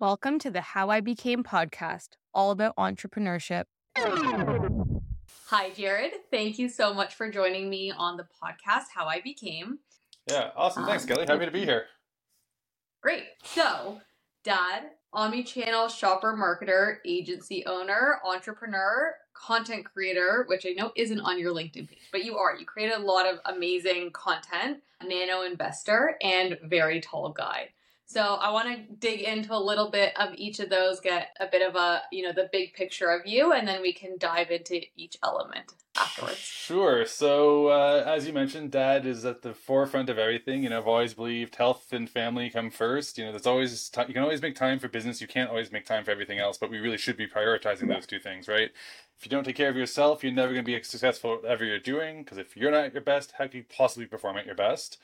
Welcome to the How I Became podcast, all about entrepreneurship. Hi, Jared. Thank you so much for joining me on the podcast, How I Became. Yeah, awesome. Thanks, Um, Kelly. Happy to be here. Great. So, Dad, omni-channel shopper marketer, agency owner, entrepreneur, content creator, which I know isn't on your LinkedIn page, but you are. You create a lot of amazing content, nano investor, and very tall guy. So I want to dig into a little bit of each of those, get a bit of a, you know, the big picture of you, and then we can dive into each element afterwards. Sure. So, uh, as you mentioned, dad is at the forefront of everything. You know, I've always believed health and family come first. You know, there's always ti you can always make time for business. You can't always make time for everything else, but we really should be prioritizing those two things, right? If you don't take care of yourself, you're never going to be successful at whatever you're doing. Because if you're not at your best, how can you possibly perform at your best?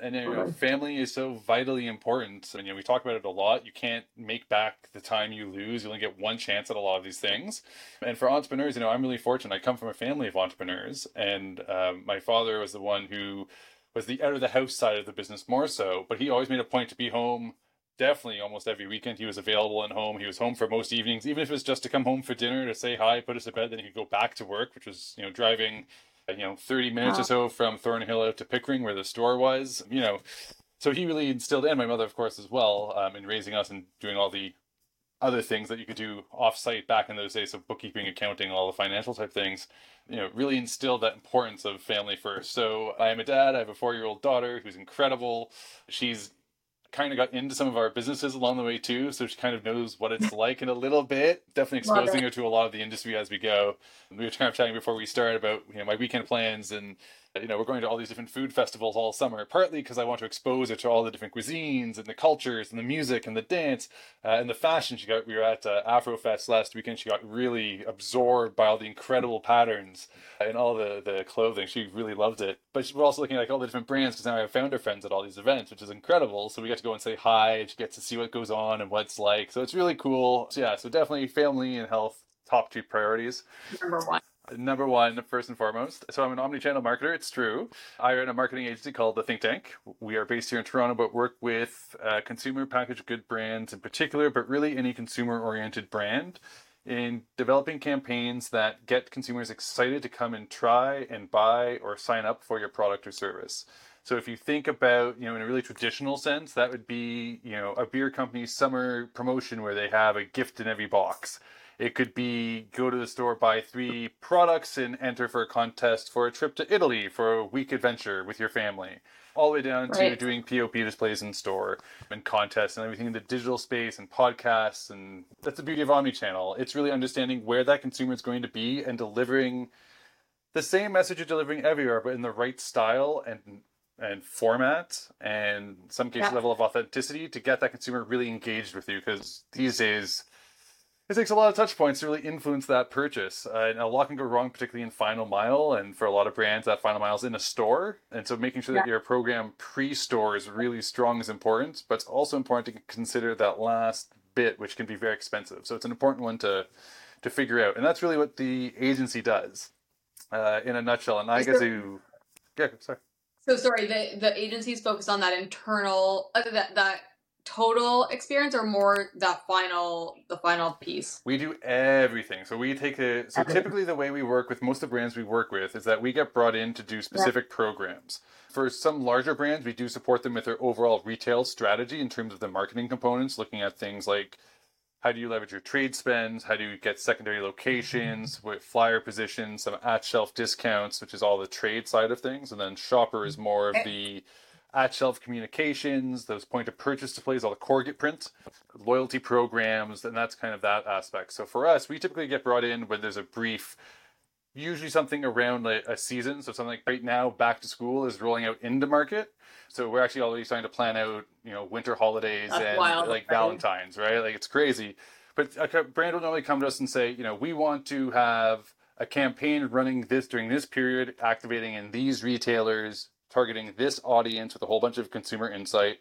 And you know, family is so vitally important. And you know, we talk about it a lot. You can't make back the time you lose. You only get one chance at a lot of these things. And for entrepreneurs, you know, I'm really fortunate. I come from a family of entrepreneurs, and um, my father was the one who was the out of the house side of the business more so. But he always made a point to be home. Definitely, almost every weekend he was available at home. He was home for most evenings, even if it was just to come home for dinner to say hi, put us to bed. Then he could go back to work, which was you know driving, you know, thirty minutes or so from Thornhill out to Pickering, where the store was. You know, so he really instilled, and my mother, of course, as well, um, in raising us and doing all the other things that you could do off-site back in those days of bookkeeping accounting all the financial type things you know really instilled that importance of family first. So i am a dad i have a four-year-old daughter who's incredible. She's kind of got into some of our businesses along the way too so she kind of knows what it's like in a little bit definitely exposing her to a lot of the industry as we go. We were kind of chatting before we started about you know my weekend plans and you know, we're going to all these different food festivals all summer, partly because I want to expose her to all the different cuisines and the cultures and the music and the dance uh, and the fashion. She got, we were at uh, Afrofest last weekend. She got really absorbed by all the incredible patterns and all the, the clothing. She really loved it. But we're also looking at like all the different brands because now I have founder friends at all these events, which is incredible. So we get to go and say hi she gets to see what goes on and what it's like. So it's really cool. So yeah, so definitely family and health, top two priorities. Number one. Number one, first and foremost. So I'm an omni-channel marketer. It's true. I run a marketing agency called The Think Tank. We are based here in Toronto, but work with uh, consumer packaged good brands in particular, but really any consumer-oriented brand in developing campaigns that get consumers excited to come and try and buy or sign up for your product or service. So if you think about, you know, in a really traditional sense, that would be, you know, a beer company's summer promotion where they have a gift in every box. It could be go to the store, buy three products, and enter for a contest for a trip to Italy for a week adventure with your family. All the way down to doing POP displays in store and contests and everything in the digital space and podcasts. And that's the beauty of omnichannel. It's really understanding where that consumer is going to be and delivering the same message you're delivering everywhere, but in the right style and and format and in some cases Yeah. level of authenticity to get that consumer really engaged with you because these days it takes a lot of touch points to really influence that purchase. Uh, and a lot can go wrong, particularly in final mile. And for a lot of brands, that final mile is in a store. And so making sure that Yeah. your program pre store is really strong is important. But it's also important to consider that last bit, which can be very expensive. So it's an important one to, to figure out. And that's really what the agency does uh, in a nutshell. And I get to. Yeah, sorry. So sorry, the the agency's focused on that internal uh, that that total experience or more that final the final piece. We do everything. So we take a so typically the way we work with most of the brands we work with is that we get brought in to do specific programs. For some larger brands, we do support them with their overall retail strategy in terms of the marketing components, looking at things like how do you leverage your trade spends, how do you get secondary locations mm-hmm. with flyer positions, some at shelf discounts, which is all the trade side of things, and then shopper is more of eh, the at shelf communications, those point of purchase displays, all the corrugate print, loyalty programs, and that's kind of that aspect. So for us, we typically get brought in when there's a brief, usually something around like a season. So something like right now, back to school is rolling out into market. So we're actually already starting to plan out, you know, winter holidays That's and wild, like right? Valentine's, right? Like it's crazy. But a brand will normally come to us and say, you know, we want to have a campaign running this during this period, activating in these retailers, targeting this audience with a whole bunch of consumer insight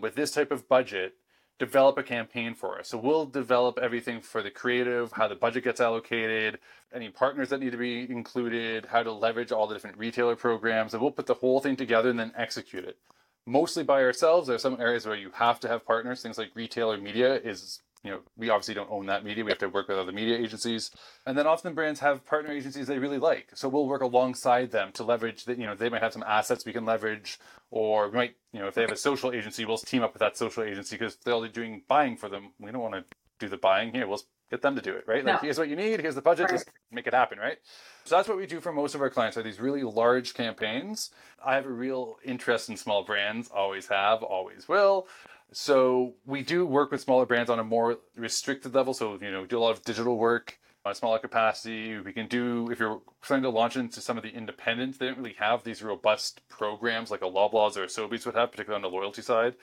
with this type of budget develop a campaign for us. So we'll develop everything for the creative, how the budget gets allocated, any partners that need to be included, how to leverage all the different retailer programs, and we'll put the whole thing together and then execute it. Mostly by ourselves. There are some areas where you have to have partners. Things like retailer media is you know, we obviously don't own that media. We have to work with other media agencies. And then often brands have partner agencies they really like. So we'll work alongside them to leverage that, you know, they might have some assets we can leverage, or we might, you know, if they have a social agency, we'll team up with that social agency because they're only doing buying for them. We don't want to do the buying here. We'll get them to do it, right? Like, No. here's what you need, here's the budget, Right. just make it happen, right? So that's what we do for most of our clients are these really large campaigns. I have a real interest in small brands, always have, always will. So we do work with smaller brands on a more restricted level. So, you know, do a lot of digital work on a smaller capacity. We can do, if you're trying to launch into some of the independents, they don't really have these robust programs like a Loblaws or a Sobeys would have, particularly on the loyalty side.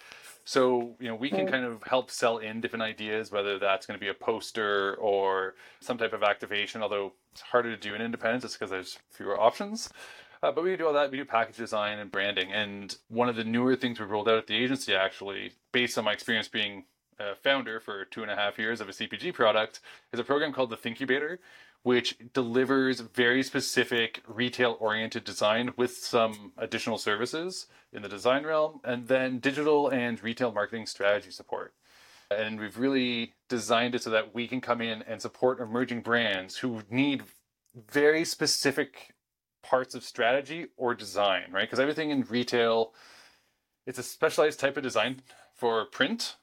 So, you know, we can Mm. kind of help sell in different ideas, whether that's going to be a poster or some type of activation, although it's harder to do in independents just because there's fewer options. Uh, but we do all that. We do package design and branding. And one of the newer things we've rolled out at the agency, actually, based on my experience being a founder for two and a half years of a CPG product, is a program called the Thinkubator, which delivers very specific retail oriented design with some additional services in the design realm, and then digital and retail marketing strategy support. And we've really designed it so that we can come in and support emerging brands who need very specific parts of strategy or design, right? Because everything in retail, it's a specialized type of design for print,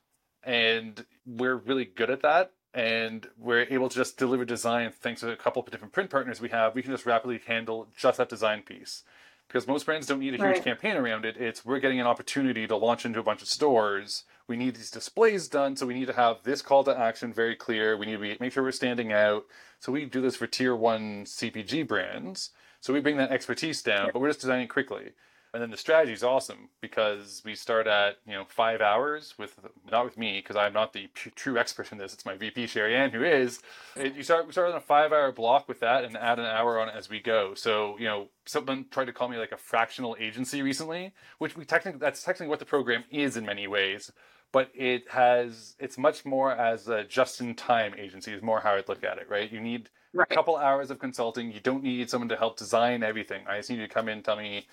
and we're really good at that. And we're able to just deliver design thanks to a couple of different print partners we have. We can just rapidly handle just that design piece. Because most brands don't need a huge Right. campaign around it. It's we're getting an opportunity to launch into a bunch of stores. We need these displays done, so we need to have this call to action very clear. We need to be, make sure we're standing out. So we do this for tier one CPG brands. So we bring that expertise down, but we're just designing quickly. And then the strategy is awesome because we start at you know five hours with not with me because I'm not the p- true expert in this. It's my VP Sherry Ann who is. It, you start we start on a five hour block with that and add an hour on it as we go. So you know someone tried to call me like a fractional agency recently, which we technically that's technically what the program is in many ways. But it has it's much more as a just in time agency is more how I'd look at it. Right? You need Right. a couple hours of consulting. You don't need someone to help design everything. I just need you to come in and tell me,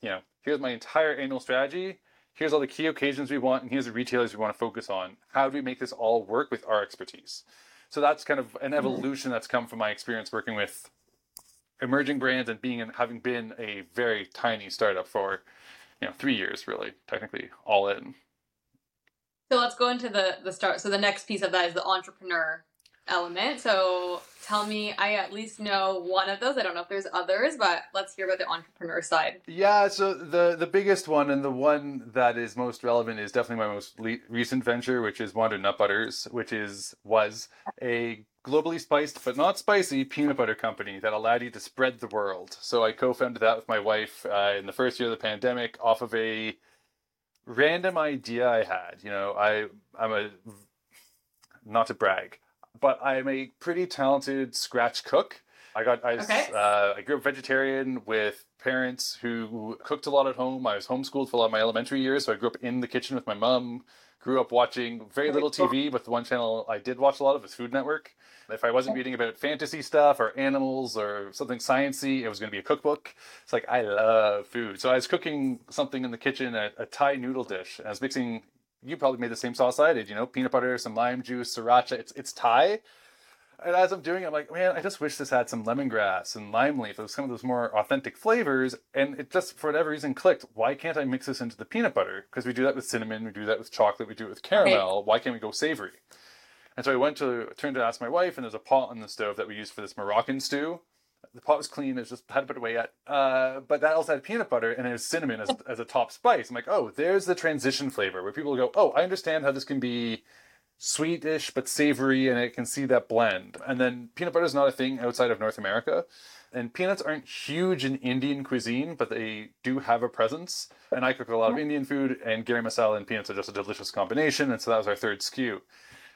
you know, here's my entire annual strategy. Here's all the key occasions we want, and here's the retailers we want to focus on. How do we make this all work with our expertise? So that's kind of an mm-hmm. evolution that's come from my experience working with emerging brands and being and having been a very tiny startup for, you know, three years really, technically all in. So let's go into the the start. So the next piece of that is the entrepreneur element. So tell me, I at least know one of those. I don't know if there's others, but let's hear about the entrepreneur side. Yeah, so the the biggest one and the one that is most relevant is definitely my most le- recent venture, which is Wander Nut Butters, which is was a globally spiced but not spicy peanut butter company that allowed you to spread the world. So I co-founded that with my wife uh, in the first year of the pandemic, off of a random idea I had. You know, I I'm a not to brag, but I'm a pretty talented scratch cook. I got I, Okay. uh, I grew up vegetarian with parents who cooked a lot at home. I was homeschooled for a lot of my elementary years, so I grew up in the kitchen with my mom. Grew up watching very little TV, but the one channel I did watch a lot of was Food Network. If I wasn't reading about fantasy stuff or animals or something sciency, it was going to be a cookbook. It's like I love food, so I was cooking something in the kitchen, a, a Thai noodle dish. And I was mixing. You probably made the same sauce I did, you know, peanut butter, some lime juice, sriracha. It's it's Thai. And as I'm doing, it, I'm like, man, I just wish this had some lemongrass and lime leaf. Those some of those more authentic flavors. And it just for whatever reason clicked. Why can't I mix this into the peanut butter? Because we do that with cinnamon, we do that with chocolate, we do it with caramel. Why can't we go savory? And so I went to turned to ask my wife, and there's a pot on the stove that we use for this Moroccan stew. The pot was clean; it was just hadn't put away yet. Uh, but that also had peanut butter and it was cinnamon as, as a top spice. I'm like, oh, there's the transition flavor where people go, oh, I understand how this can be sweetish but savory, and it can see that blend. And then peanut butter is not a thing outside of North America. And peanuts aren't huge in Indian cuisine, but they do have a presence. And I cook a lot of Indian food, and garam masala and peanuts are just a delicious combination. And so that was our third SKU.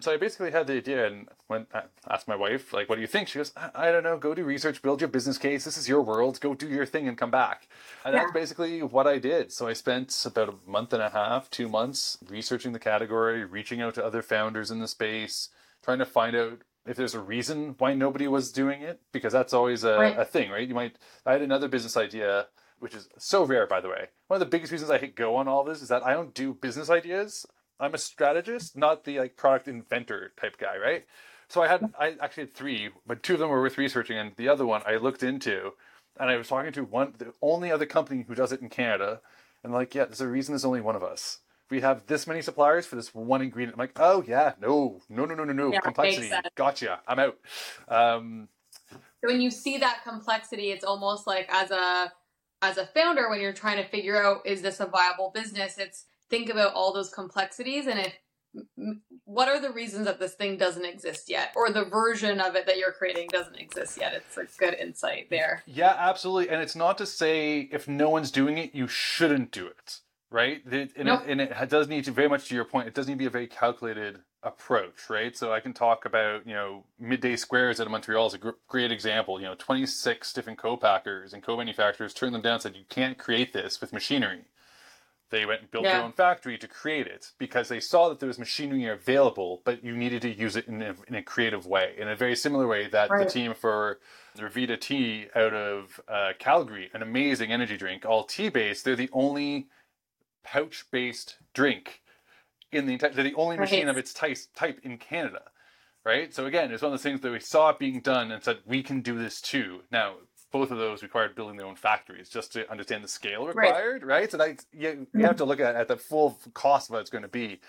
So I basically had the idea and went I asked my wife, like, what do you think? She goes, I, I don't know, go do research, build your business case. This is your world. Go do your thing and come back. And that's basically what I did. So I spent about a month and a half, two months researching the category, reaching out to other founders in the space, trying to find out if there's a reason why nobody was doing it, because that's always a, Right. a thing, right? You might I had another business idea which is so rare by the way. One of the biggest reasons I hit go on all this is that I don't do business ideas. I'm a strategist, not the like product inventor type guy, right? So I had I actually had three, but two of them were worth researching, and the other one I looked into, and I was talking to one the only other company who does it in Canada, and like, yeah, there's a reason there's only one of us. We have this many suppliers for this one ingredient. I'm like, oh yeah, no, no, no, no, no, no, Yeah, complexity. Gotcha. I'm out. Um, So when you see that complexity, it's almost like as a as a founder when you're trying to figure out is this a viable business, it's think about all those complexities and if what are the reasons that this thing doesn't exist yet or the version of it that you're creating doesn't exist yet. It's a good insight there. Yeah, absolutely. And it's not to say if no one's doing it, you shouldn't do it, right? And, Nope. it, and it does need to, very much to your point, it does need to be a very calculated approach, right? So I can talk about, you know, Midday Squares out of Montreal is a gr- great example. You know, 26 different co-packers and co-manufacturers turned them down and said, you can't create this with machinery. They went and built their own factory to create it because they saw that there was machinery available, but you needed to use it in a, in a creative way, in a very similar way that Right. the team for Revita Tea out of uh, Calgary, an amazing energy drink, all tea based. They're the only pouch based drink in the entire. They're the only machine of its type, type in Canada, right? So again, it's one of those things that we saw it being done and said we can do this too. Now, both of those required building their own factories just to understand the scale required, right? So that you, you have to look at, at the full cost of what it's going to be.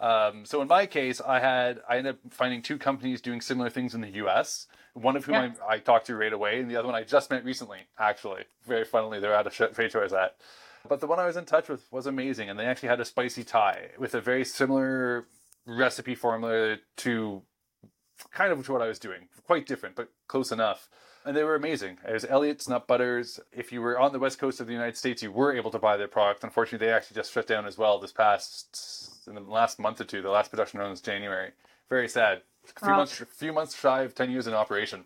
Um, so in my case, I had I ended up finding two companies doing similar things in the U.S. One of whom Yeah. I, I talked to right away, and the other one I just met recently. Actually, very funnily, they're out of trade show I was at. But the one I was in touch with was amazing, and they actually had a spicy Thai with a very similar recipe formula to kind of to what I was doing. Quite different, but close enough. And they were amazing. It was Elliott's Nut Butters. If you were on the west coast of the United States, you were able to buy their product. Unfortunately, they actually just shut down as well this past in the last month or two. The last production run was January. Very sad. A few months, few months shy of ten years in operation.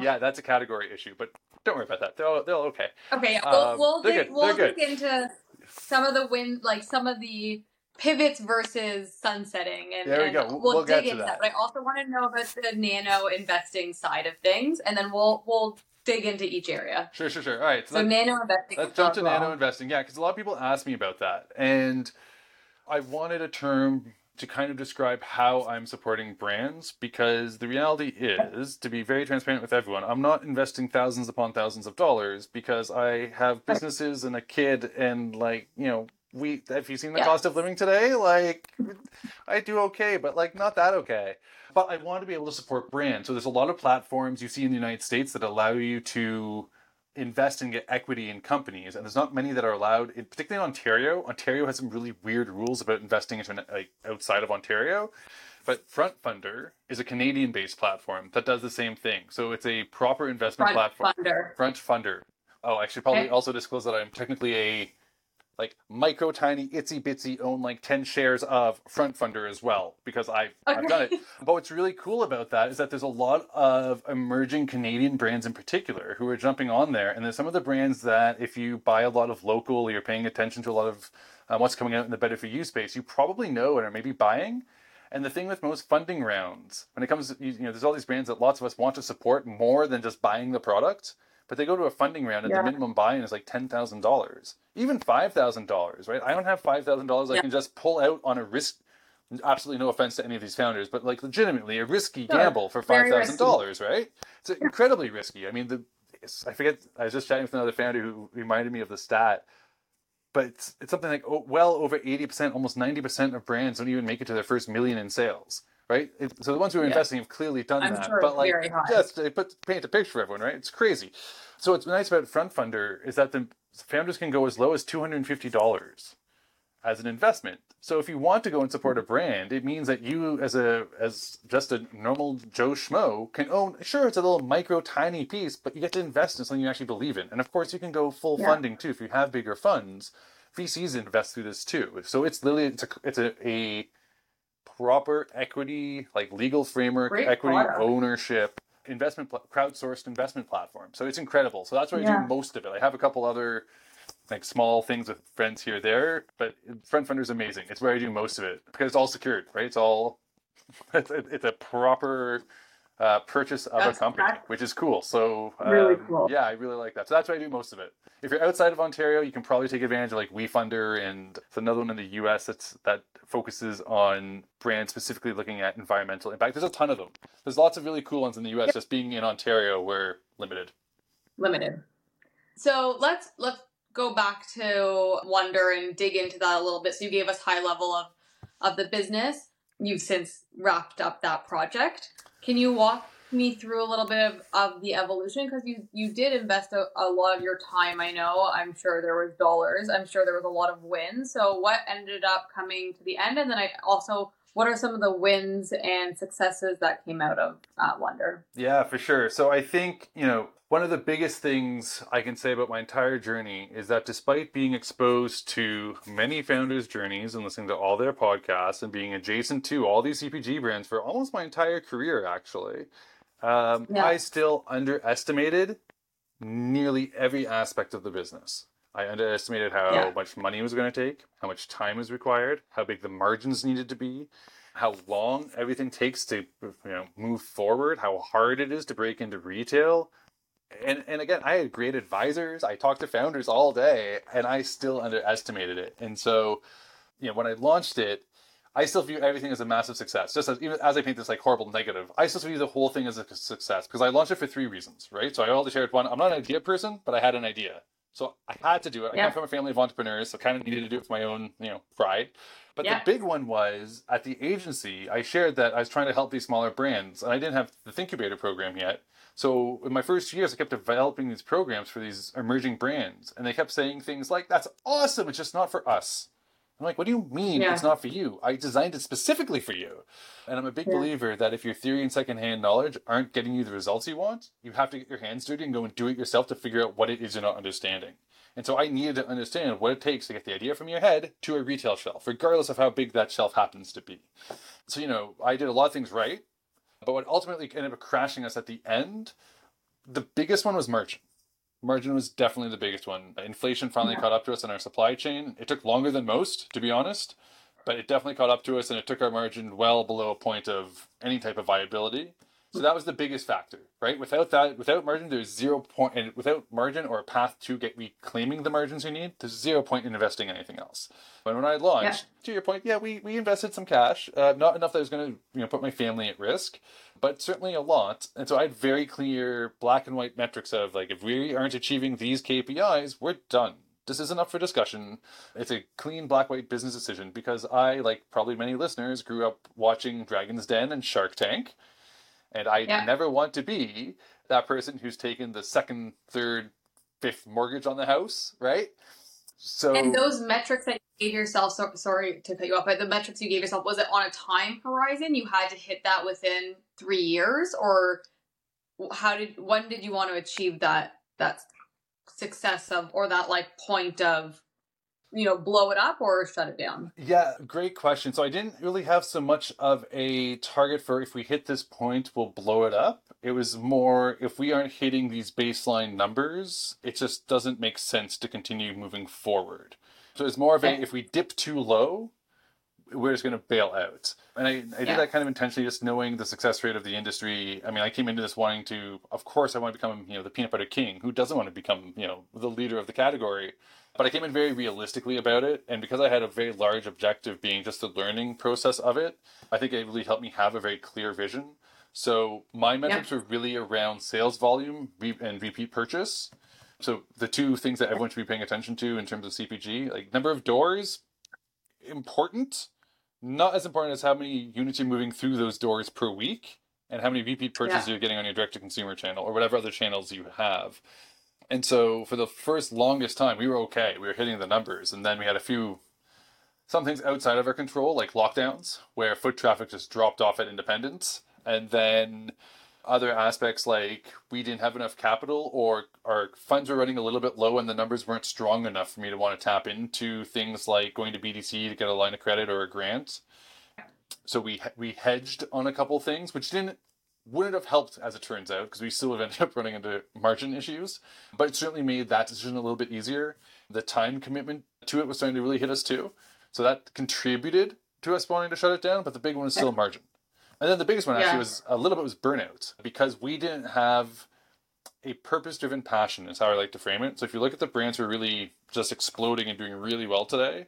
Yeah, that's a category issue, but don't worry about that. They're all, they're all okay. Okay, we'll, Um, we'll they're dig, we'll dig into some of the win, like some of the pivots versus sunsetting, and, There we and go. We'll- we'll, dig into that. that. But I also want to know about the nano investing side of things, and then we'll we'll dig into each area. Sure, sure, sure. All right. So let- nano investing. Let's jump to nano investing. Yeah, because a lot of people ask me about that. And I wanted a term to kind of describe how I'm supporting brands because the reality is, to be very transparent with everyone, I'm not investing thousands upon thousands of dollars because I have businesses and a kid and, like, you know, we have you seen the Yeah. cost of living today? Like, I do okay, but like not that okay. But I want to be able to support brands. So there's a lot of platforms you see in the United States that allow you to invest and get equity in companies, and there's not many that are allowed. In, particularly in Ontario, Ontario has some really weird rules about investing into an, like outside of Ontario. But FrontFundr is a Canadian-based platform that does the same thing. So it's a proper investment Front platform. funder. FrontFundr. Oh, I should probably Okay. also disclose that I'm technically a like micro tiny itsy bitsy own like 10 shares of FrontFundr as well because I've, I've done it. But what's really cool about that is that there's a lot of emerging Canadian brands in particular who are jumping on there. And there's some of the brands that if you buy a lot of local or you're paying attention to a lot of um, what's coming out in the better for you space, you probably know and are maybe buying. And the thing with most funding rounds, when it comes to, you know, there's all these brands that lots of us want to support more than just buying the product, but they go to a funding round and Yeah. the minimum buy-in is like $10,000, even $5,000, right? I don't have $5,000 I can just pull out on a risk. Absolutely no offense to any of these founders, but like legitimately a risky No, gamble for $5,000, right? It's incredibly risky. I mean, the I forget, I was just chatting with another founder who reminded me of the stat but it's, it's something like oh, well over 80%, almost 90% of brands don't even make it to their first million in sales, right? So the ones who are Yeah. investing have clearly done I'm that. sure but like, just they put paint a picture for everyone, right? It's crazy. So what's nice about FrontFundr is that the founders can go as low as $250 as an investment. So if you want to go and support a brand, it means that you, as a as just a normal Joe schmo, can own. Sure, it's a little micro, tiny piece, but you get to invest in something you actually believe in. And of course, you can go full Yeah. funding too if you have bigger funds. VCs invest through this too. So it's literally it's a it's a, a proper equity like legal framework, Great equity product. ownership investment pl- crowdsourced investment platform. So it's incredible. So that's where I do most of it. I have a couple other like small things with friends here there, but FrontFundr is amazing. It's where I do most of it because it's all secured, right? It's all it's, it's a proper uh, purchase of That's- a company, that's which is cool. So really um, cool. Yeah, I really like that. So that's why I do most of it. If you're outside of Ontario, you can probably take advantage of like WeFunder and it's another one in the US that's that focuses on brands specifically looking at environmental impact. There's a ton of them. There's lots of really cool ones in the US. Just being in Ontario, we're limited. limited. So let's let's go back to Wander and dig into that a little bit. So you gave us high level of of the business. You've since wrapped up that project. Can you walk me through a little bit of, of the evolution? Because you you did invest a, a lot of your time. I know. I'm sure there was dollars. I'm sure there was a lot of wins. So what ended up coming to the end, and then I also. What are some of the wins and successes that came out of uh, Wander? Yeah, for sure. So I think, you know, one of the biggest things I can say about my entire journey is that despite being exposed to many founders' journeys and listening to all their podcasts and being adjacent to all these CPG brands for almost my entire career, actually, um, Yeah. I still underestimated nearly every aspect of the business. I underestimated how Yeah. much money it was going to take, how much time was required, how big the margins needed to be, how long everything takes to you know move forward, how hard it is to break into retail. And and again, I had great advisors. I talked to founders all day, and I still underestimated it. And so, you know, when I launched it, I still view everything as a massive success. Just as even as I paint this like horrible negative, I still view the whole thing as a success because I launched it for three reasons, right? So I already shared one. I'm not an idea person, but I had an idea, so I had to do it. I Yeah. come from a family of entrepreneurs, so kind of needed to do it for my own, you know, pride. But Yeah. the big one was at the agency, I shared that I was trying to help these smaller brands, and I didn't have the Thinkubator program yet. So in my first years, I kept developing these programs for these emerging brands, and they kept saying things like, "That's awesome! It's just not for us." I'm like, "What do you mean Yeah. it's not for you? I designed it specifically for you." And I'm a big Yeah. believer that if your theory and secondhand knowledge aren't getting you the results you want, you have to get your hands dirty and go and do it yourself to figure out what it is you're not understanding. And so I needed to understand what it takes to get the idea from your head to a retail shelf, regardless of how big that shelf happens to be. So, you know, I did a lot of things right, but what ultimately ended up crashing us at the end, the biggest one was margin. Margin was definitely the biggest one. Inflation finally Yeah. caught up to us in our supply chain. It took longer than most, to be honest, but it definitely caught up to us and it took our margin well below a point of any type of viability. So that was the biggest factor, right? Without that, without margin, there's zero point, and without margin or a path to get reclaiming the margins we need, there's zero point in investing anything else. But when I launched, to your point, yeah, we, we invested some cash, uh, not enough that was going to you know put my family at risk, but certainly a lot. And so I had very clear black and white metrics of like if we aren't achieving these KPIs, we're done. This isn't up for discussion. It's a clean black white business decision because I, like probably many listeners, grew up watching Dragon's Den and Shark Tank. And I Yeah. never want to be that person who's taken the second, third, fifth mortgage on the house, right? So And those metrics that you gave yourself, so, sorry to cut you off, but the metrics you gave yourself, was it on a time horizon? You had to hit that within three years, or how did when did you want to achieve that that success of or that like point of you know blow it up or shut it down? Yeah, great question. So I didn't really have so much of a target for if we hit this point, we'll blow it up. It was more if we aren't hitting these baseline numbers, it just doesn't make sense to continue moving forward. So it's more of a if we dip too low, we're just going to bail out. And I, I did Yeah. that kind of intentionally, just knowing the success rate of the industry. I mean, I came into this wanting to, of course, I want to become, you know, the peanut butter king. Who doesn't want to become, you know, the leader of the category? But I came in very realistically about it. And because I had a very large objective being just the learning process of it, I think it really helped me have a very clear vision. So my metrics were really around sales volume and repeat purchase. So the two things that everyone should be paying attention to in terms of CPG, like number of doors, important, not as important as how many units you're moving through those doors per week and how many repeat purchases you're getting on your direct to consumer channel or whatever other channels you have. And so for the first longest time, we were okay. We were hitting the numbers. And then we had a few, some things outside of our control, like lockdowns, where foot traffic just dropped off at Independents. And then other aspects like we didn't have enough capital or our funds were running a little bit low and the numbers weren't strong enough for me to want to tap into things like going to BDC to get a line of credit or a grant. So we we hedged on a couple things, which didn't wouldn't have helped as it turns out because we still have ended up running into margin issues, but it certainly made that decision a little bit easier. The time commitment to it was starting to really hit us too, so that contributed to us wanting to shut it down. But the big one is still margin And then the biggest one actually Yeah. was a little bit was burnout because we didn't have a purpose driven passion is how I like to frame it. So if you look at the brands who are really just exploding and doing really well today,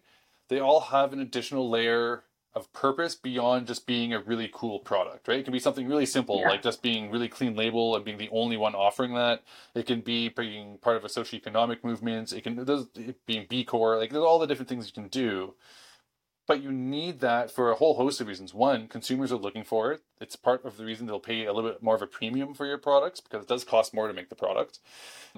they all have an additional layer of purpose beyond just being a really cool product, right? It can be something really simple, Yeah. like just being really clean label and being the only one offering that. It can be being part of a socioeconomic movement. It can it being B Corp. Like there's all the different things you can do. But you need that for a whole host of reasons. One, consumers are looking for it. It's part of the reason they'll pay a little bit more of a premium for your products because it does cost more to make the product.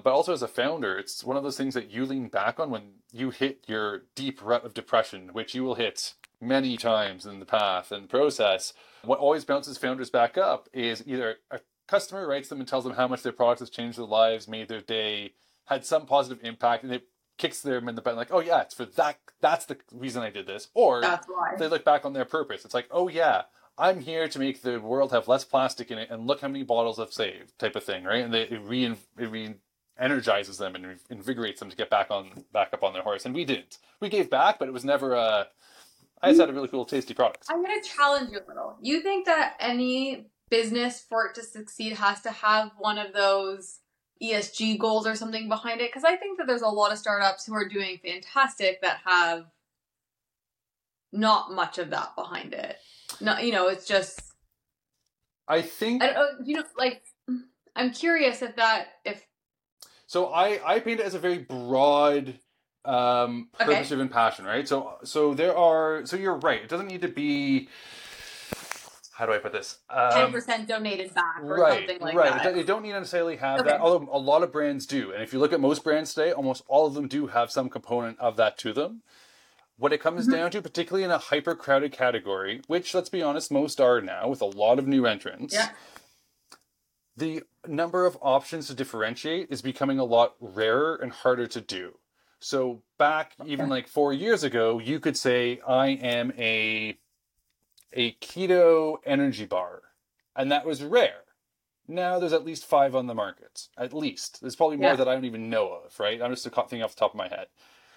But also as a founder, it's one of those things that you lean back on when you hit your deep rut of depression, which you will hit many times in the path and process. What always bounces founders back up is either a customer writes them and tells them how much their product has changed their lives, made their day, had some positive impact, and it kicks them in the butt like, oh yeah, it's for that. That's the reason I did this. Or they look back on their purpose. It's like, oh yeah, I'm here to make the world have less plastic in it, and look how many bottles I've saved, type of thing, right? And they it re it re energizes them and invigorates them to get back on back up on their horse. And we didn't. We gave back, but it was never a. I just had a really cool, tasty product. I'm going to challenge you a little. You think that any business, for it to succeed, has to have one of those ESG goals or something behind it? Because I think that there's a lot of startups who are doing fantastic that have not much of that behind it. No, you know, it's just I think I don't you know, like I'm curious if that if So I I paint it as a very broad um purpose driven passion, right? So so there are so you're right. It doesn't need to be how do I put this? ten Um, percent donated back or right, something like right. that. They- They don't need to necessarily have Okay. that, although a lot of brands do. And if you look at most brands today, almost all of them do have some component of that to them. What it comes Mhm. down to, particularly in a hyper crowded category, which let's be honest, most are now with a lot of new entrants, Yeah. the number of options to differentiate is becoming a lot rarer and harder to do. So back even like four years ago, you could say I am a a keto energy bar, and that was rare. Now there's at least five on the market. At least there's probably more Yeah. that I don't even know of. Right? I'm just thinking off the top of my head.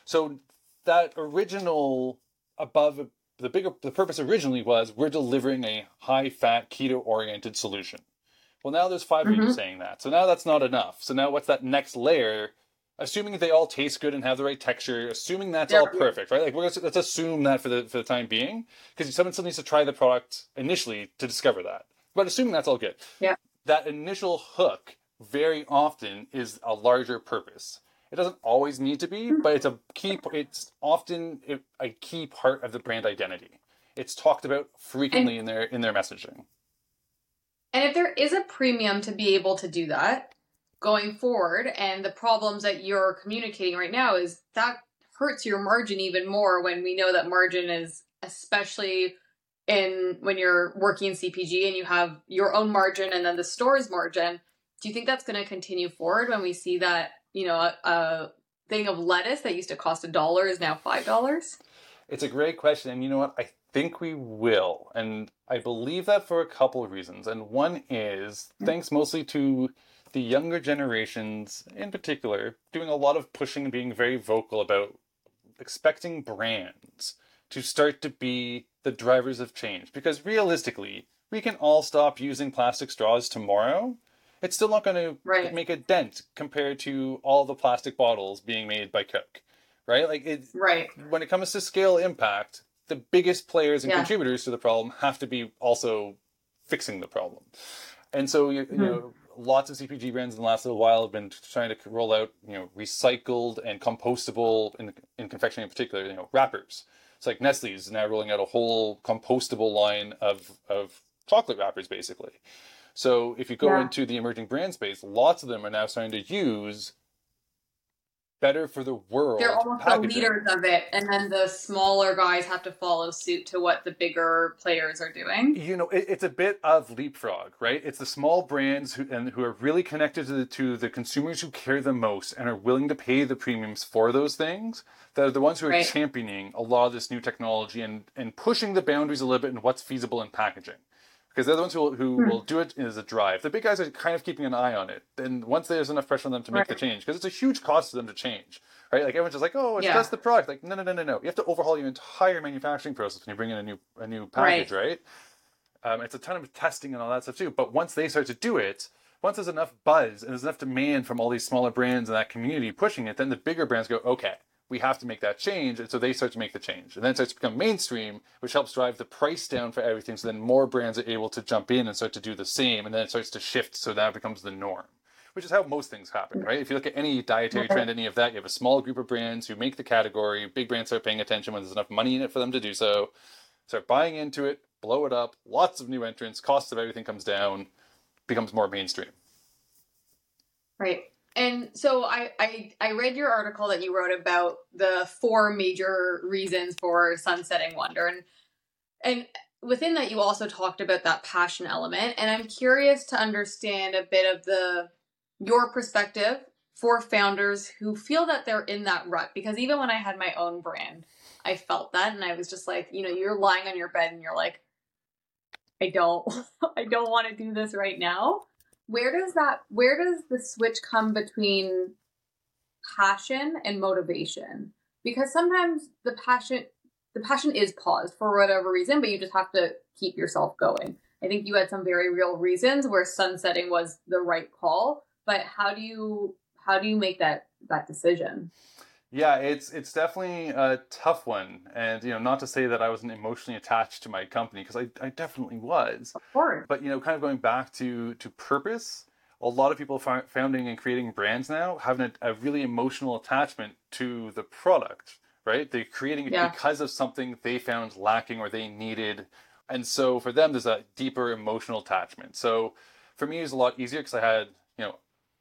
So that original above the bigger the purpose originally was we're delivering a high fat keto oriented solution. Well, now there's 5 of you Mhm. saying that. So now that's not enough. So now what's that next layer? Assuming they all taste good and have the right texture, assuming that's all perfect, right? Like we're gonna, let's assume that for the for the time being, because someone still needs to try the product initially to discover that. But assuming that's all good, Yeah. that initial hook very often is a larger purpose. It doesn't always need to be, hmm. but it's a key. It's often a key part of the brand identity. It's talked about frequently in their in their messaging. And if there is a premium to be able to do that going forward, and the problems that you're communicating right now is that hurts your margin even more when we know that margin is especially in when you're working in CPG and you have your own margin and then the store's margin. Do you think that's going to continue forward when we see that, you know, a, a thing of lettuce that used to cost a dollar is now five dollars? It's a great question, and you know what? I think we will, and I believe that for a couple of reasons. And one is mm. thanks mostly to the younger generations, in particular, doing a lot of pushing and being very vocal about expecting brands to start to be the drivers of change. Because realistically, we can all stop using plastic straws tomorrow. It's still not going to make a dent compared to all the plastic bottles being made by Coke, right? Like it, Right. when it comes to scale impact, the biggest players and Yeah. contributors to the problem have to be also fixing the problem. And so, you, you hmm. know, lots of CPG brands in the last little while have been trying to roll out, you know, recycled and compostable in, in confectionery in particular, you know, wrappers. It's like Nestle is now rolling out a whole compostable line of, of chocolate wrappers, basically. So if you go Yeah. into the emerging brand space, lots of them are now starting to use better for the world. They're almost the leaders of it, and then the smaller guys have to follow suit to what the bigger players are doing. you know it, it's a bit of leapfrog right it's the small brands who and who are really connected to the to the consumers who care the most and are willing to pay the premiums for those things that are the ones who are Right. championing a lot of this new technology and and pushing the boundaries a little bit in what's feasible in packaging because they're the ones who will, who Hmm. will do it as a drive. The big guys are kind of keeping an eye on it. And once there's enough pressure on them to make the change, because it's a huge cost to them to change, right? Like everyone's just like, oh, it's Yeah. just the product. Like, no, no, no, no, no. You have to overhaul your entire manufacturing process when you bring in a new a new package, right? Um, it's a ton of testing and all that stuff too. But once they start to do it, once there's enough buzz and there's enough demand from all these smaller brands and that community pushing it, then the bigger brands go, okay, we have to make that change. And so they start to make the change. And then it starts to become mainstream, which helps drive the price down for everything. So then more brands are able to jump in and start to do the same. And then it starts to shift. So that becomes the norm, which is how most things happen, right? If you look at any dietary trend, any of that, you have a small group of brands who make the category. Big brands start paying attention when there's enough money in it for them to do so. Start buying into it, blow it up, lots of new entrants, costs of everything comes down, becomes more mainstream. Right. And so I, I I read your article that you wrote about the four major reasons for sunsetting Wander. And and within that you also talked about that passion element. And I'm curious to understand a bit of the your perspective for founders who feel that they're in that rut. Because even when I had my own brand I felt that. And I was just like you know you're lying on your bed and you're like I don't I don't want to do this right now where does that where does the switch come between passion and motivation? Because sometimes the passion the passion is paused for whatever reason but you just have to keep yourself going. I think you had some very real reasons where sunsetting was the right call but how do you how do you make that that decision yeah, it's it's definitely a tough one, and you know, not to say that I wasn't emotionally attached to my company because I, I definitely was. Of course. But you know, kind of going back to to purpose, a lot of people founding and creating brands now have a, a really emotional attachment to the product, right? They're creating it yeah. because of something they found lacking or they needed, and so for them, there's a deeper emotional attachment. So for me, it's a lot easier because I had you know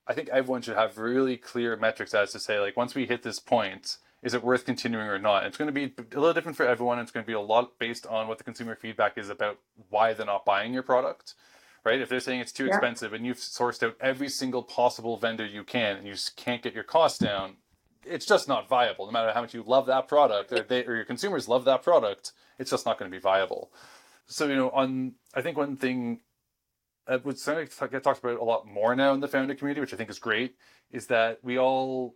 I think everyone should have really clear metrics as to say, like, once we hit this point, is it worth continuing or not? It's going to be a little different for everyone. It's going to be a lot based on what the consumer feedback is about why they're not buying your product, right? If they're saying it's too yeah. expensive and you've sourced out every single possible vendor you can and you just can't get your cost down, it's just not viable. No matter how much you love that product or, they, or your consumers love that product, it's just not going to be viable. So, you know, on I think one thing uh, what's something that get talked about a lot more now in the founder community, which I think is great, is that we all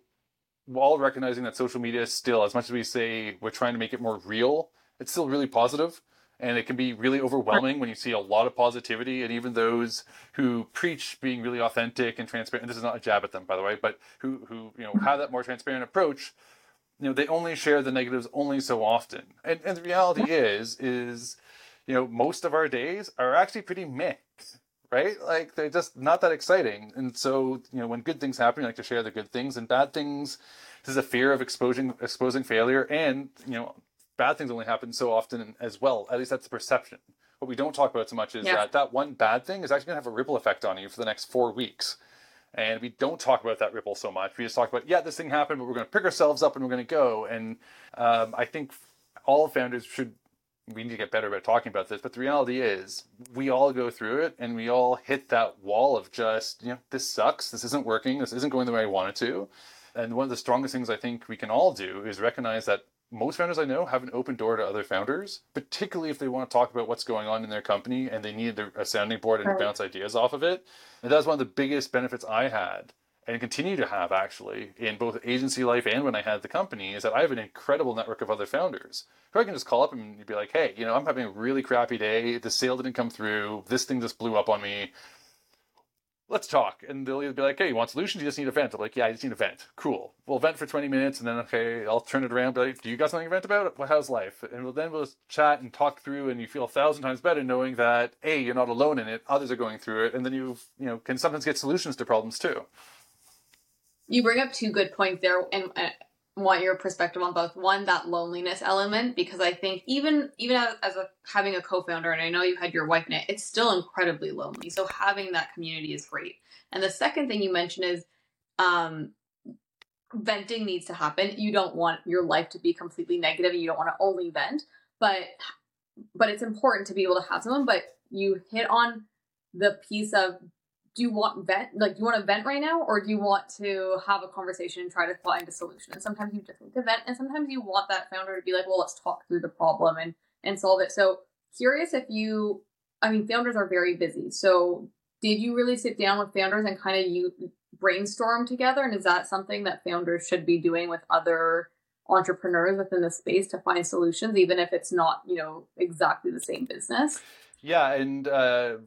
all recognizing that social media is still, as much as we say we're trying to make it more real, it's still really positive, and it can be really overwhelming when you see a lot of positivity, and even those who preach being really authentic and transparent. And this is not a jab at them, by the way, but who who you know have that more transparent approach. You know, they only share the negatives only so often, and and the reality is is you know most of our days are actually pretty mixed right? Like they're just not that exciting. And so, you know, when good things happen, you like to share the good things and bad things. There's a fear of exposing exposing failure, and you know, bad things only happen so often as well. At least that's the perception. What we don't talk about so much is yeah. that that one bad thing is actually going to have a ripple effect on you for the next four weeks. And we don't talk about that ripple so much. We just talk about, yeah, this thing happened, but we're going to pick ourselves up and we're going to go. And um, I think all founders should we need to get better about talking about this, but the reality is we all go through it and we all hit that wall of just, you know, this sucks, this isn't working, this isn't going the way I want it to. And one of the strongest things I think we can all do is recognize that most founders I know have an open door to other founders, particularly if they want to talk about what's going on in their company and they need a sounding board and bounce ideas off of it. And that's one of the biggest benefits I had and continue to have actually in both agency life and when I had the company is that I have an incredible network of other founders who I can just call up and be like, hey, you know, I'm having a really crappy day. The sale didn't come through. This thing just blew up on me. Let's talk. And they'll either be like, hey, you want solutions? You just need a vent. I'm like, yeah, I just need a vent. Cool. We'll vent for 20 minutes and then, okay, I'll turn it around. Be like, do you got something to vent about? Well, how's life? And we'll, then we'll just chat and talk through and you feel a thousand times better knowing that, A, you're not alone in it. Others are going through it. And then you, you know, can sometimes get solutions to problems too. You bring up two good points there, and I want your perspective on both. One, that loneliness element, because I think even even as a having a co-founder, and I know you had your wife in it, it's still incredibly lonely. So having that community is great. And the second thing you mentioned is um, venting needs to happen. You don't want your life to be completely negative, and you don't want to only vent, but but it's important to be able to have someone. But you hit on the piece of do you want vent like do you want to vent right now or do you want to have a conversation and try to find a solution? And sometimes you just need to vent and sometimes you want that founder to be like well let's talk through the problem and and solve it. So curious if you i mean founders are very busy. So did you really sit down with founders and kind of you brainstorm together? And is that something that founders should be doing with other entrepreneurs within the space to find solutions even if it's not you know exactly the same business? Yeah, and uh,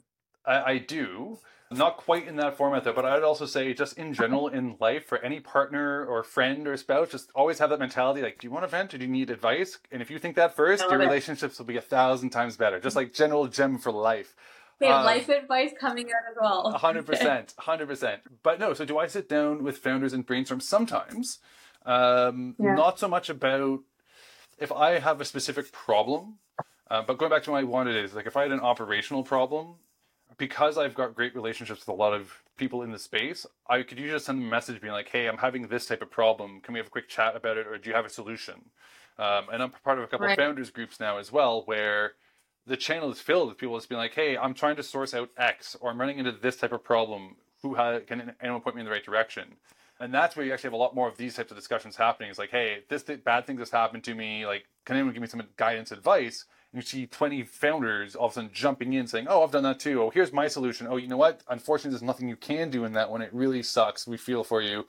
I, I do. Not quite in that format though, but I'd also say just in general in life for any partner or friend or spouse, just always have that mentality like, do you want to vent or do you need advice? And if you think that first, your it. relationships will be a thousand times better. Just like general gem for life. They have Um, life advice coming out as well. A hundred percent, hundred percent. But no, so do I sit down with founders and brainstorm sometimes? Um, Yeah. Not so much about if I have a specific problem, uh, but going back to my one it is like if I had an operational problem, because I've got great relationships with a lot of people in the space, I could usually send them a message being like, "Hey, I'm having this type of problem. Can we have a quick chat about it, or do you have a solution?" Um, and I'm part of a couple Right. of founders groups now as well, where the channel is filled with people just being like, "Hey, I'm trying to source out X, or I'm running into this type of problem. Who ha- can anyone point me in the right direction?" And that's where you actually have a lot more of these types of discussions happening. It's like, "Hey, this th- bad thing just happened to me. Like, can anyone give me some guidance, advice?" You see 20 founders all of a sudden jumping in saying, "Oh, I've done that too. Oh, here's my solution. Oh, you know what? Unfortunately, there's nothing you can do in that one. It really sucks. We feel for you."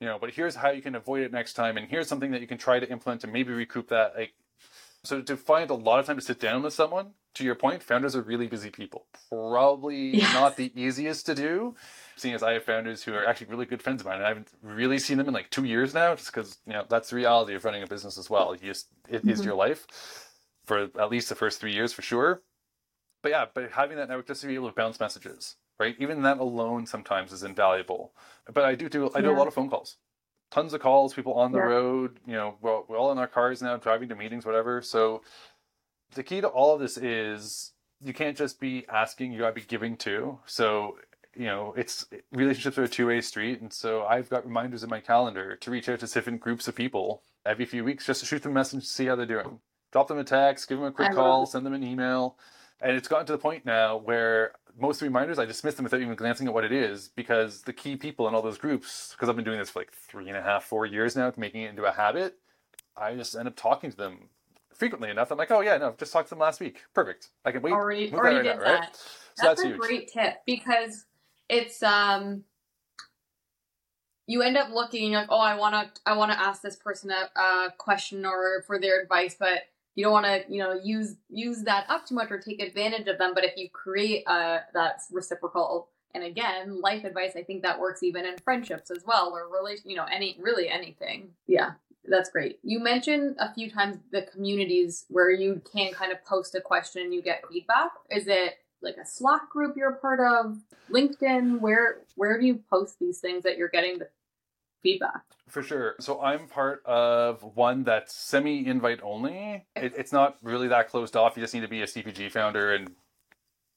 You know, but here's how you can avoid it next time, and here's something that you can try to implement to maybe recoup that. Like, so to find a lot of time to sit down with someone, to your point, founders are really busy people. Probably Yes. not the easiest to do, seeing as I have founders who are actually really good friends of mine, and I haven't really seen them in like two years now, just because you know that's the reality of running a business as well. You just it is Mhm. your life for at least the first three years for sure. But yeah, but having that network just to be able to bounce messages, right? Even that alone sometimes is invaluable. But I do do I do a lot of phone calls, tons of calls, people on the Yeah. road. You know, we're, we're all in our cars now, driving to meetings, whatever. So the key to all of this is you can't just be asking; you got to be giving too. So you know, it's relationships are a two way street, and so I've got reminders in my calendar to reach out to different groups of people every few weeks just to shoot them a message to see how they're doing. Drop them a text, give them a quick I call, send them an email. And it's gotten to the point now where most reminders I dismiss them without even glancing at what it is because the key people in all those groups, because I've been doing this for like three and a half, four years now, making it into a habit, I just end up talking to them frequently enough. I'm like, oh yeah, no, just talked to them last week. Perfect. I can wait. already already right did now, that. right? So that's, that's, a huge. great tip because it's um you end up looking like oh i want to i want to ask this person a, a question or for their advice but you don't want to you know use use that up too much or take advantage of them but if you create uh that reciprocal and again life advice i think that works even in friendships as well or relation you know any really anything. Yeah that's great. You mentioned a few times the communities where you can kind of post a question and you get feedback. Is it like a slack group you're part of? Linkedin? Where where do you post these things that you're getting the feedback For sure. So I'm part of one that's semi invite only. It, it's not really that closed off. You just need to be a CPG founder and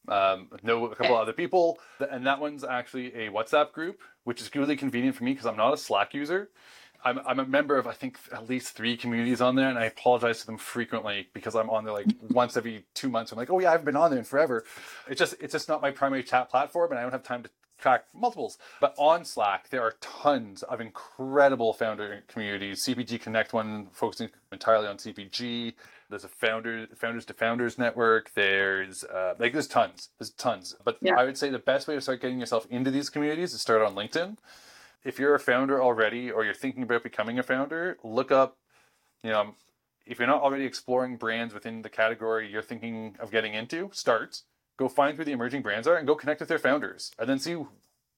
um, know a couple other people. And that one's actually a WhatsApp group, which is really convenient for me because I'm not a Slack user. I'm, I'm a member of, I think, at least three communities on there, and I apologize to them frequently because I'm on there like once every two months. I'm like, oh yeah, I haven't been on there in forever. It's just, it's just not my primary chat platform, and I don't have time to track multiples. But on Slack, there are tons of incredible founder communities. CPG Connect one focusing entirely on CPG. There's a founder founders to founders network. There's uh, like there's tons. There's tons. But Yeah. I would say the best way to start getting yourself into these communities is start on LinkedIn. If you're a founder already or you're thinking about becoming a founder, look up, you know, if you're not already exploring brands within the category you're thinking of getting into, start. Go find who the emerging brands are and go connect with their founders. And then see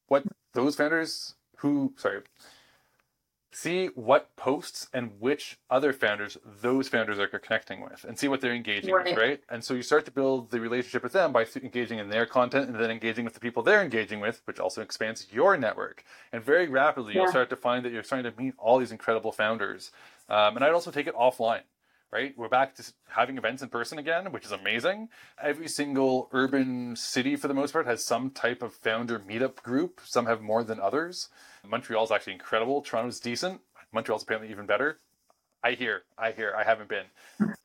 what those founders who sorry see what posts and which other founders those founders are connecting with and see what they're engaging with Right. right and so you start to build the relationship with them by engaging in their content and then engaging with the people they're engaging with which also expands your network and very rapidly you'll start to find that you're starting to meet all these incredible founders um, and i'd also take it offline right? We're back to having events in person again, which is amazing. Every single urban city, for the most part, has some type of founder meetup group. Some have more than others. Montreal's actually incredible. Toronto's decent. Montreal's apparently even better. I hear, I hear, I haven't been.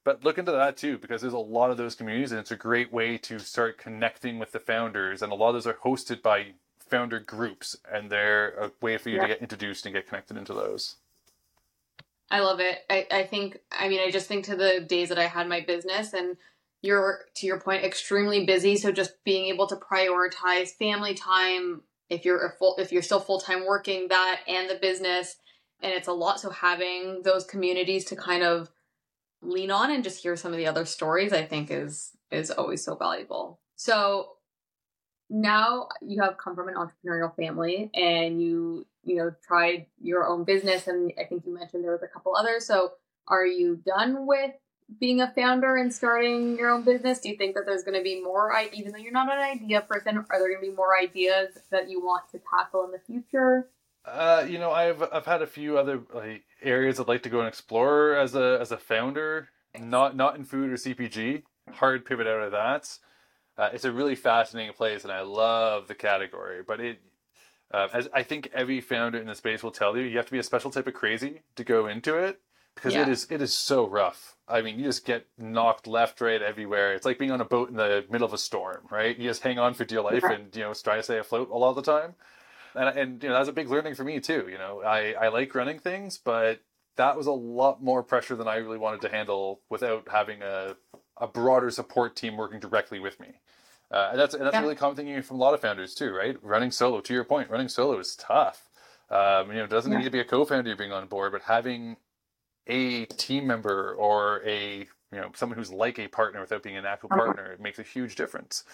But look into that too, because there's a lot of those communities, and it's a great way to start connecting with the founders. And a lot of those are hosted by founder groups, and they're a way for you Yeah. to get introduced and get connected into those. I love it. I, I think I mean I just think to the days that I had my business and you're to your point extremely busy so just being able to prioritize family time if you're a full if you're still full-time working that and the business and it's a lot so having those communities to kind of lean on and just hear some of the other stories I think is is always so valuable. So now you have come from an entrepreneurial family and you you know tried your own business and i think you mentioned there was a couple others so are you done with being a founder and starting your own business do you think that there's going to be more even though you're not an idea person are there going to be more ideas that you want to tackle in the future uh, you know, I've I've had a few other like areas I'd like to go and explore as a as a founder. Not not in food or CPG. Hard pivot out of that. Uh, it's a really fascinating place, and I love the category. But it, uh, as I think every founder in the space will tell you, you have to be a special type of crazy to go into it because yeah. it is it is so rough. I mean, you just get knocked left, right, everywhere. It's like being on a boat in the middle of a storm, right? You just hang on for dear life and you know try to stay afloat a lot of the time. And and you know that's a big learning for me too. You know, I I like running things, but that was a lot more pressure than I really wanted to handle without having a a broader support team working directly with me. Uh, and that's and that's yeah. really common thing from a lot of founders too, right? Running solo. To your point, running solo is tough. Um, you know, it doesn't yeah. need to be a co-founder being on board, but having a team member or a you know someone who's like a partner without being an actual uh-huh. partner it makes a huge difference.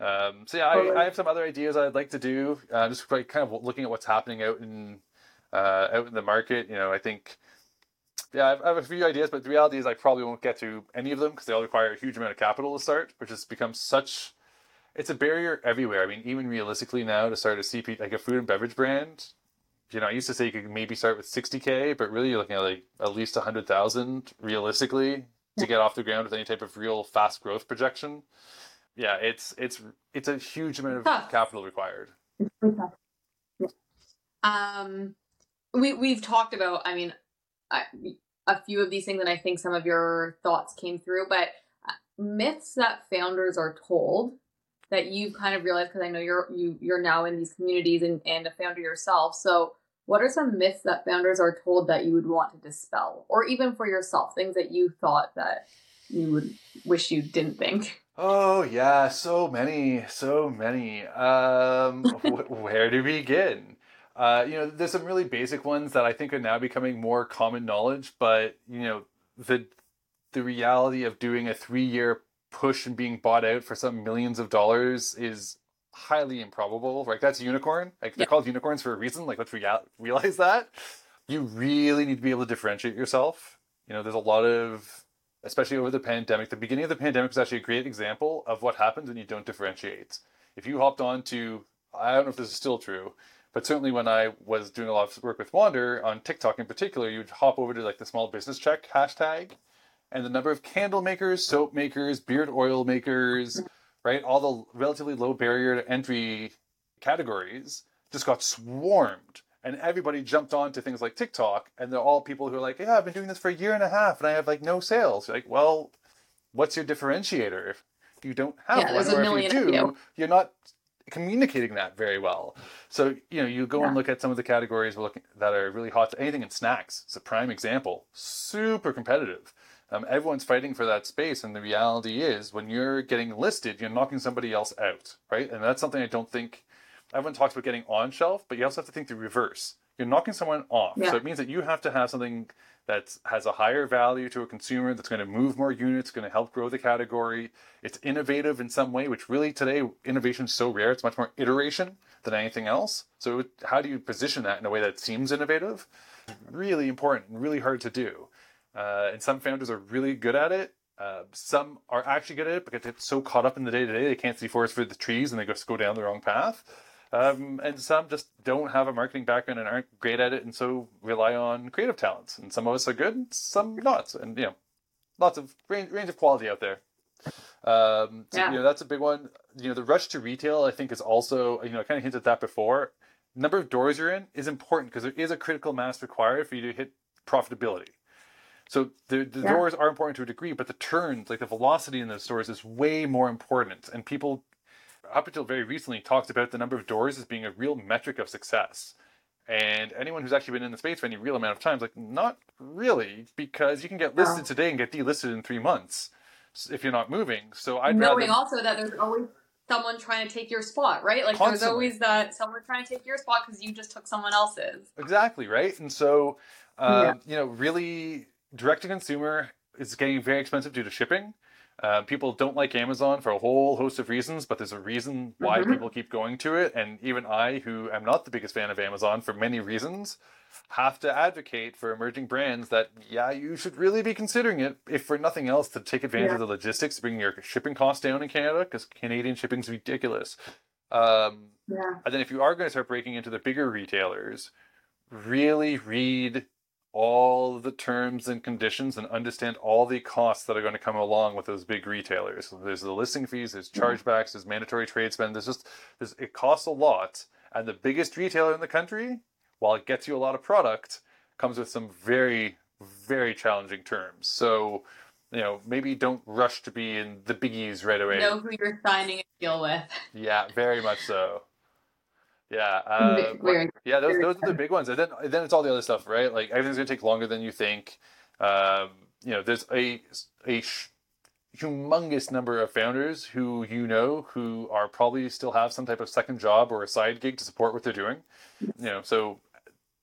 Um, so yeah, I, I, have some other ideas I'd like to do. Uh, just like kind of looking at what's happening out in uh, out in the market. You know, I think yeah, I've, a few ideas, but the reality is I probably won't get to any of them because they all require a huge amount of capital to start, which has become such. It's a barrier everywhere. I mean, even realistically now to start a CP like a food and beverage brand, you know, I used to say you could maybe start with 60k, but really you're looking at like at least 100,000 realistically to get off the ground with any type of real fast growth projection. Yeah, it's it's it's a huge amount of tough. capital required. Um, we we've talked about. I mean, I, a few of these things, and I think some of your thoughts came through. But uh, myths that founders are told that you've kind of realized because I know you're you you're now in these communities and, and a founder yourself. So what are some myths that founders are told that you would want to dispel, or even for yourself, things that you thought that you would wish you didn't think? Oh yeah, so many, so many. Um, wh- where to begin? Uh, you know, there's some really basic ones that I think are now becoming more common knowledge, but you know, the the reality of doing a three year push and being bought out for some millions of dollars is highly improbable. Like that's unicorn. Like they're called unicorns for a reason. Like let's real- realize that. You really need to be able to differentiate yourself. You know, there's a lot of, especially over the pandemic. The beginning of the pandemic was actually a great example of what happens when you don't differentiate. If you hopped on to, I don't know if this is still true, but certainly when I was doing a lot of work with Wander on TikTok in particular, you'd hop over to like the small business check hashtag, and the number of candle makers, soap makers, beard oil makers, right, all the relatively low barrier to entry categories just got swarmed. And everybody jumped on to things like TikTok, and they're all people who are like, "Yeah, I've been doing this for a year and a half, and I have like no sales." You're like, well, what's your differentiator? If you don't have yeah, one, or if you do, you're not communicating that very well. So you know, you go yeah. and look at some of the categories we're looking that are really hot. Anything in snacks, it's a prime example. Super competitive. Um, everyone's fighting for that space, and the reality is, when you're getting listed, you're knocking somebody else out, right? And that's something I don't think everyone talks about getting on shelf, but you also have to think the reverse. You're knocking someone off, yeah. so it means that you have to have something that has a higher value to a consumer that's going to move more units, going to help grow the category. It's innovative in some way, which really today innovation is so rare. It's much more iteration than anything else. So how do you position that in a way that seems innovative? Really important and really hard to do. Uh, and some founders are really good at it. Uh, some are actually good at it because they're so caught up in the day to day they can't see forest for the trees and they just go down the wrong path. Um, and some just don't have a marketing background and aren't great at it, and so rely on creative talents. And some of us are good, some not. And you know, lots of range, range of quality out there. Um, so, yeah. you know, that's a big one. You know, the rush to retail, I think, is also you know, I kind of hinted at that before. Number of doors you're in is important because there is a critical mass required for you to hit profitability. So the, the yeah. doors are important to a degree, but the turns, like the velocity in those stores, is way more important. And people up until very recently talked about the number of doors as being a real metric of success. And anyone who's actually been in the space for any real amount of time is like, not really, because you can get listed today and get delisted in three months if you're not moving. So I'd rather. knowing rather... also that there's always someone trying to take your spot, right? Like Constantly. there's always that someone trying to take your spot because you just took someone else's. Exactly right, and so um, yeah. you know, really, direct to consumer is getting very expensive due to shipping. Uh, people don't like Amazon for a whole host of reasons, but there's a reason why Mhm. people keep going to it. And even I, who am not the biggest fan of Amazon for many reasons, have to advocate for emerging brands that, yeah, you should really be considering it, if for nothing else, to take advantage Yeah. of the logistics, bring your shipping costs down in Canada, because Canadian shipping's ridiculous. Um, Yeah. and then if you are going to start breaking into the bigger retailers, really read all the terms and conditions and understand all the costs that are going to come along with those big retailers. So there's the listing fees, there's mm-hmm. chargebacks, there's mandatory trade spend. There's just there's it costs a lot. And the biggest retailer in the country, while it gets you a lot of product, comes with some very very challenging terms. So you know, maybe don't rush to be in the biggies right away. Know who you're signing a deal with. Yeah, very much so. Yeah, uh, yeah, those those are the big ones, and then then it's all the other stuff, right? Like everything's gonna take longer than you think. Um, you know, there's a a sh- humongous number of founders who you know who are probably still have some type of second job or a side gig to support what they're doing. You know, so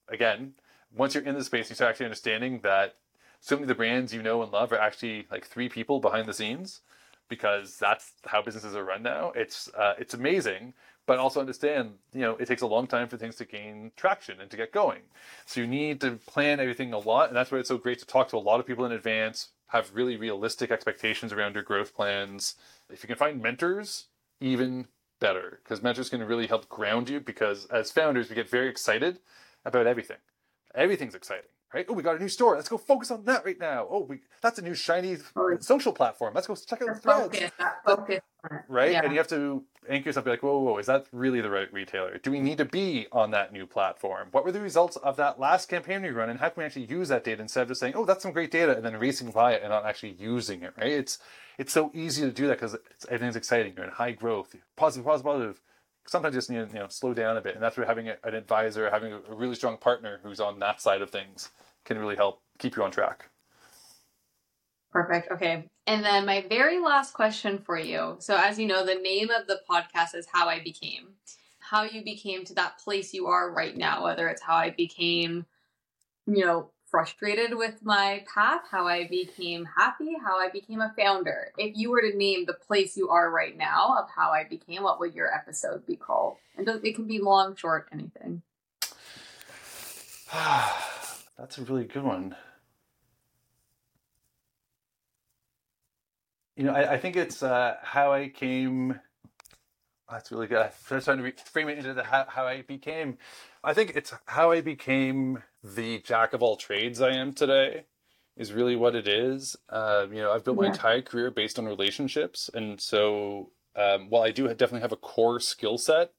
again, once you're in the space, you start actually understanding that so many of the brands you know and love are actually like three people behind the scenes because that's how businesses are run now. It's uh, it's amazing, but also understand you know it takes a long time for things to gain traction and to get going. So you need to plan everything a lot, and that's why it's so great to talk to a lot of people in advance, have really realistic expectations around your growth plans. If you can find mentors, even better, because mentors can really help ground you. Because as founders, we get very excited about everything. Everything's exciting, right? Oh, we got a new store. Let's go focus on that right now. Oh, we that's a new shiny Oh, social platform. Let's go check out The the threads focus, focus. right? Yeah. And you have to anchor yourself, be like, whoa, whoa, whoa, is that really the right retailer? Do we need to be on that new platform? What were the results of that last campaign we run, and how can we actually use that data instead of just saying, oh, that's some great data, and then racing by it and not actually using it, right? It's it's so easy to do that because everything's exciting. You're in high growth, positive, positive, positive. Sometimes you just need to you know slow down a bit, and that's where having an advisor, having a really strong partner who's on that side of things, can really help keep you on track. Perfect. Okay. And then my very last question for you. So, as you know, the name of the podcast is How I Became. How you became to that place you are right now, whether it's how I became, you know, frustrated with my path, how I became happy, how I became a founder. If you were to name the place you are right now of how I became, what would your episode be called? And it can be long, short, anything. That's a really good one. You know, I, I think it's uh, how I came. That's really good. I'm trying to re- frame it into the how, how I became. I think it's how I became the jack of all trades I am today. Is really what it is. Um, you know, I've built my Yeah. entire career based on relationships, and so um, while I do definitely have a core skill set,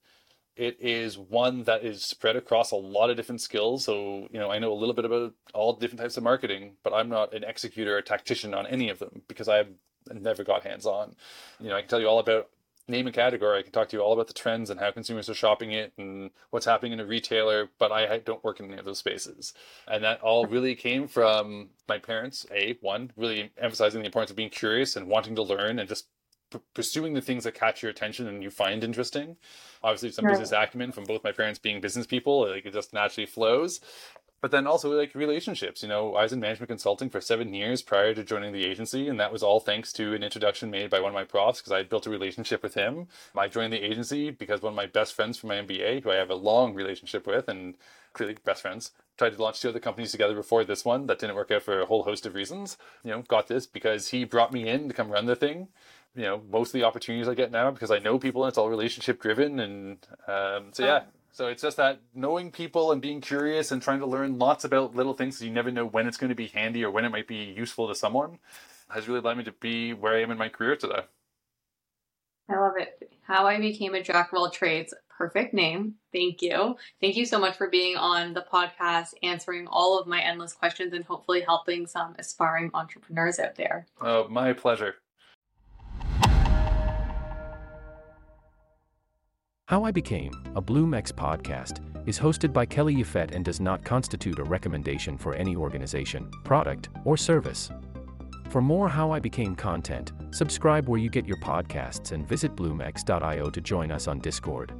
it is one that is spread across a lot of different skills. So, you know, I know a little bit about all different types of marketing, but I'm not an executor or tactician on any of them because I have never got hands on. You know, I can tell you all about name a category. I can talk to you all about the trends and how consumers are shopping it and what's happening in a retailer, but I don't work in any of those spaces. And that all really came from my parents, A, one, really emphasizing the importance of being curious and wanting to learn and just p- pursuing the things that catch your attention and you find interesting. Obviously, some Right. business acumen from both my parents being business people, like it just naturally flows. But then also like relationships. You know, I was in management consulting for seven years prior to joining the agency, and that was all thanks to an introduction made by one of my profs because I had built a relationship with him. I joined the agency because one of my best friends from my MBA, who I have a long relationship with, and clearly best friends, tried to launch two other companies together before this one that didn't work out for a whole host of reasons. You know, got this because he brought me in to come run the thing you know most of the opportunities I get now because I know people and it's all relationship driven and um, so yeah so it's just that knowing people and being curious and trying to learn lots about little things so you never know when it's going to be handy or when it might be useful to someone has really led me to be where I am in my career today. I love it. How I Became a Jack of All Trades. Perfect name. Thank you. Thank you so much for being on the podcast, answering all of my endless questions, and hopefully helping some aspiring entrepreneurs out there. Oh, my pleasure. How I Became, a BloomX podcast, is hosted by Kelly Yafet and does not constitute a recommendation for any organization, product, or service. For more How I Became content, subscribe where you get your podcasts and visit bloomx.io to join us on Discord.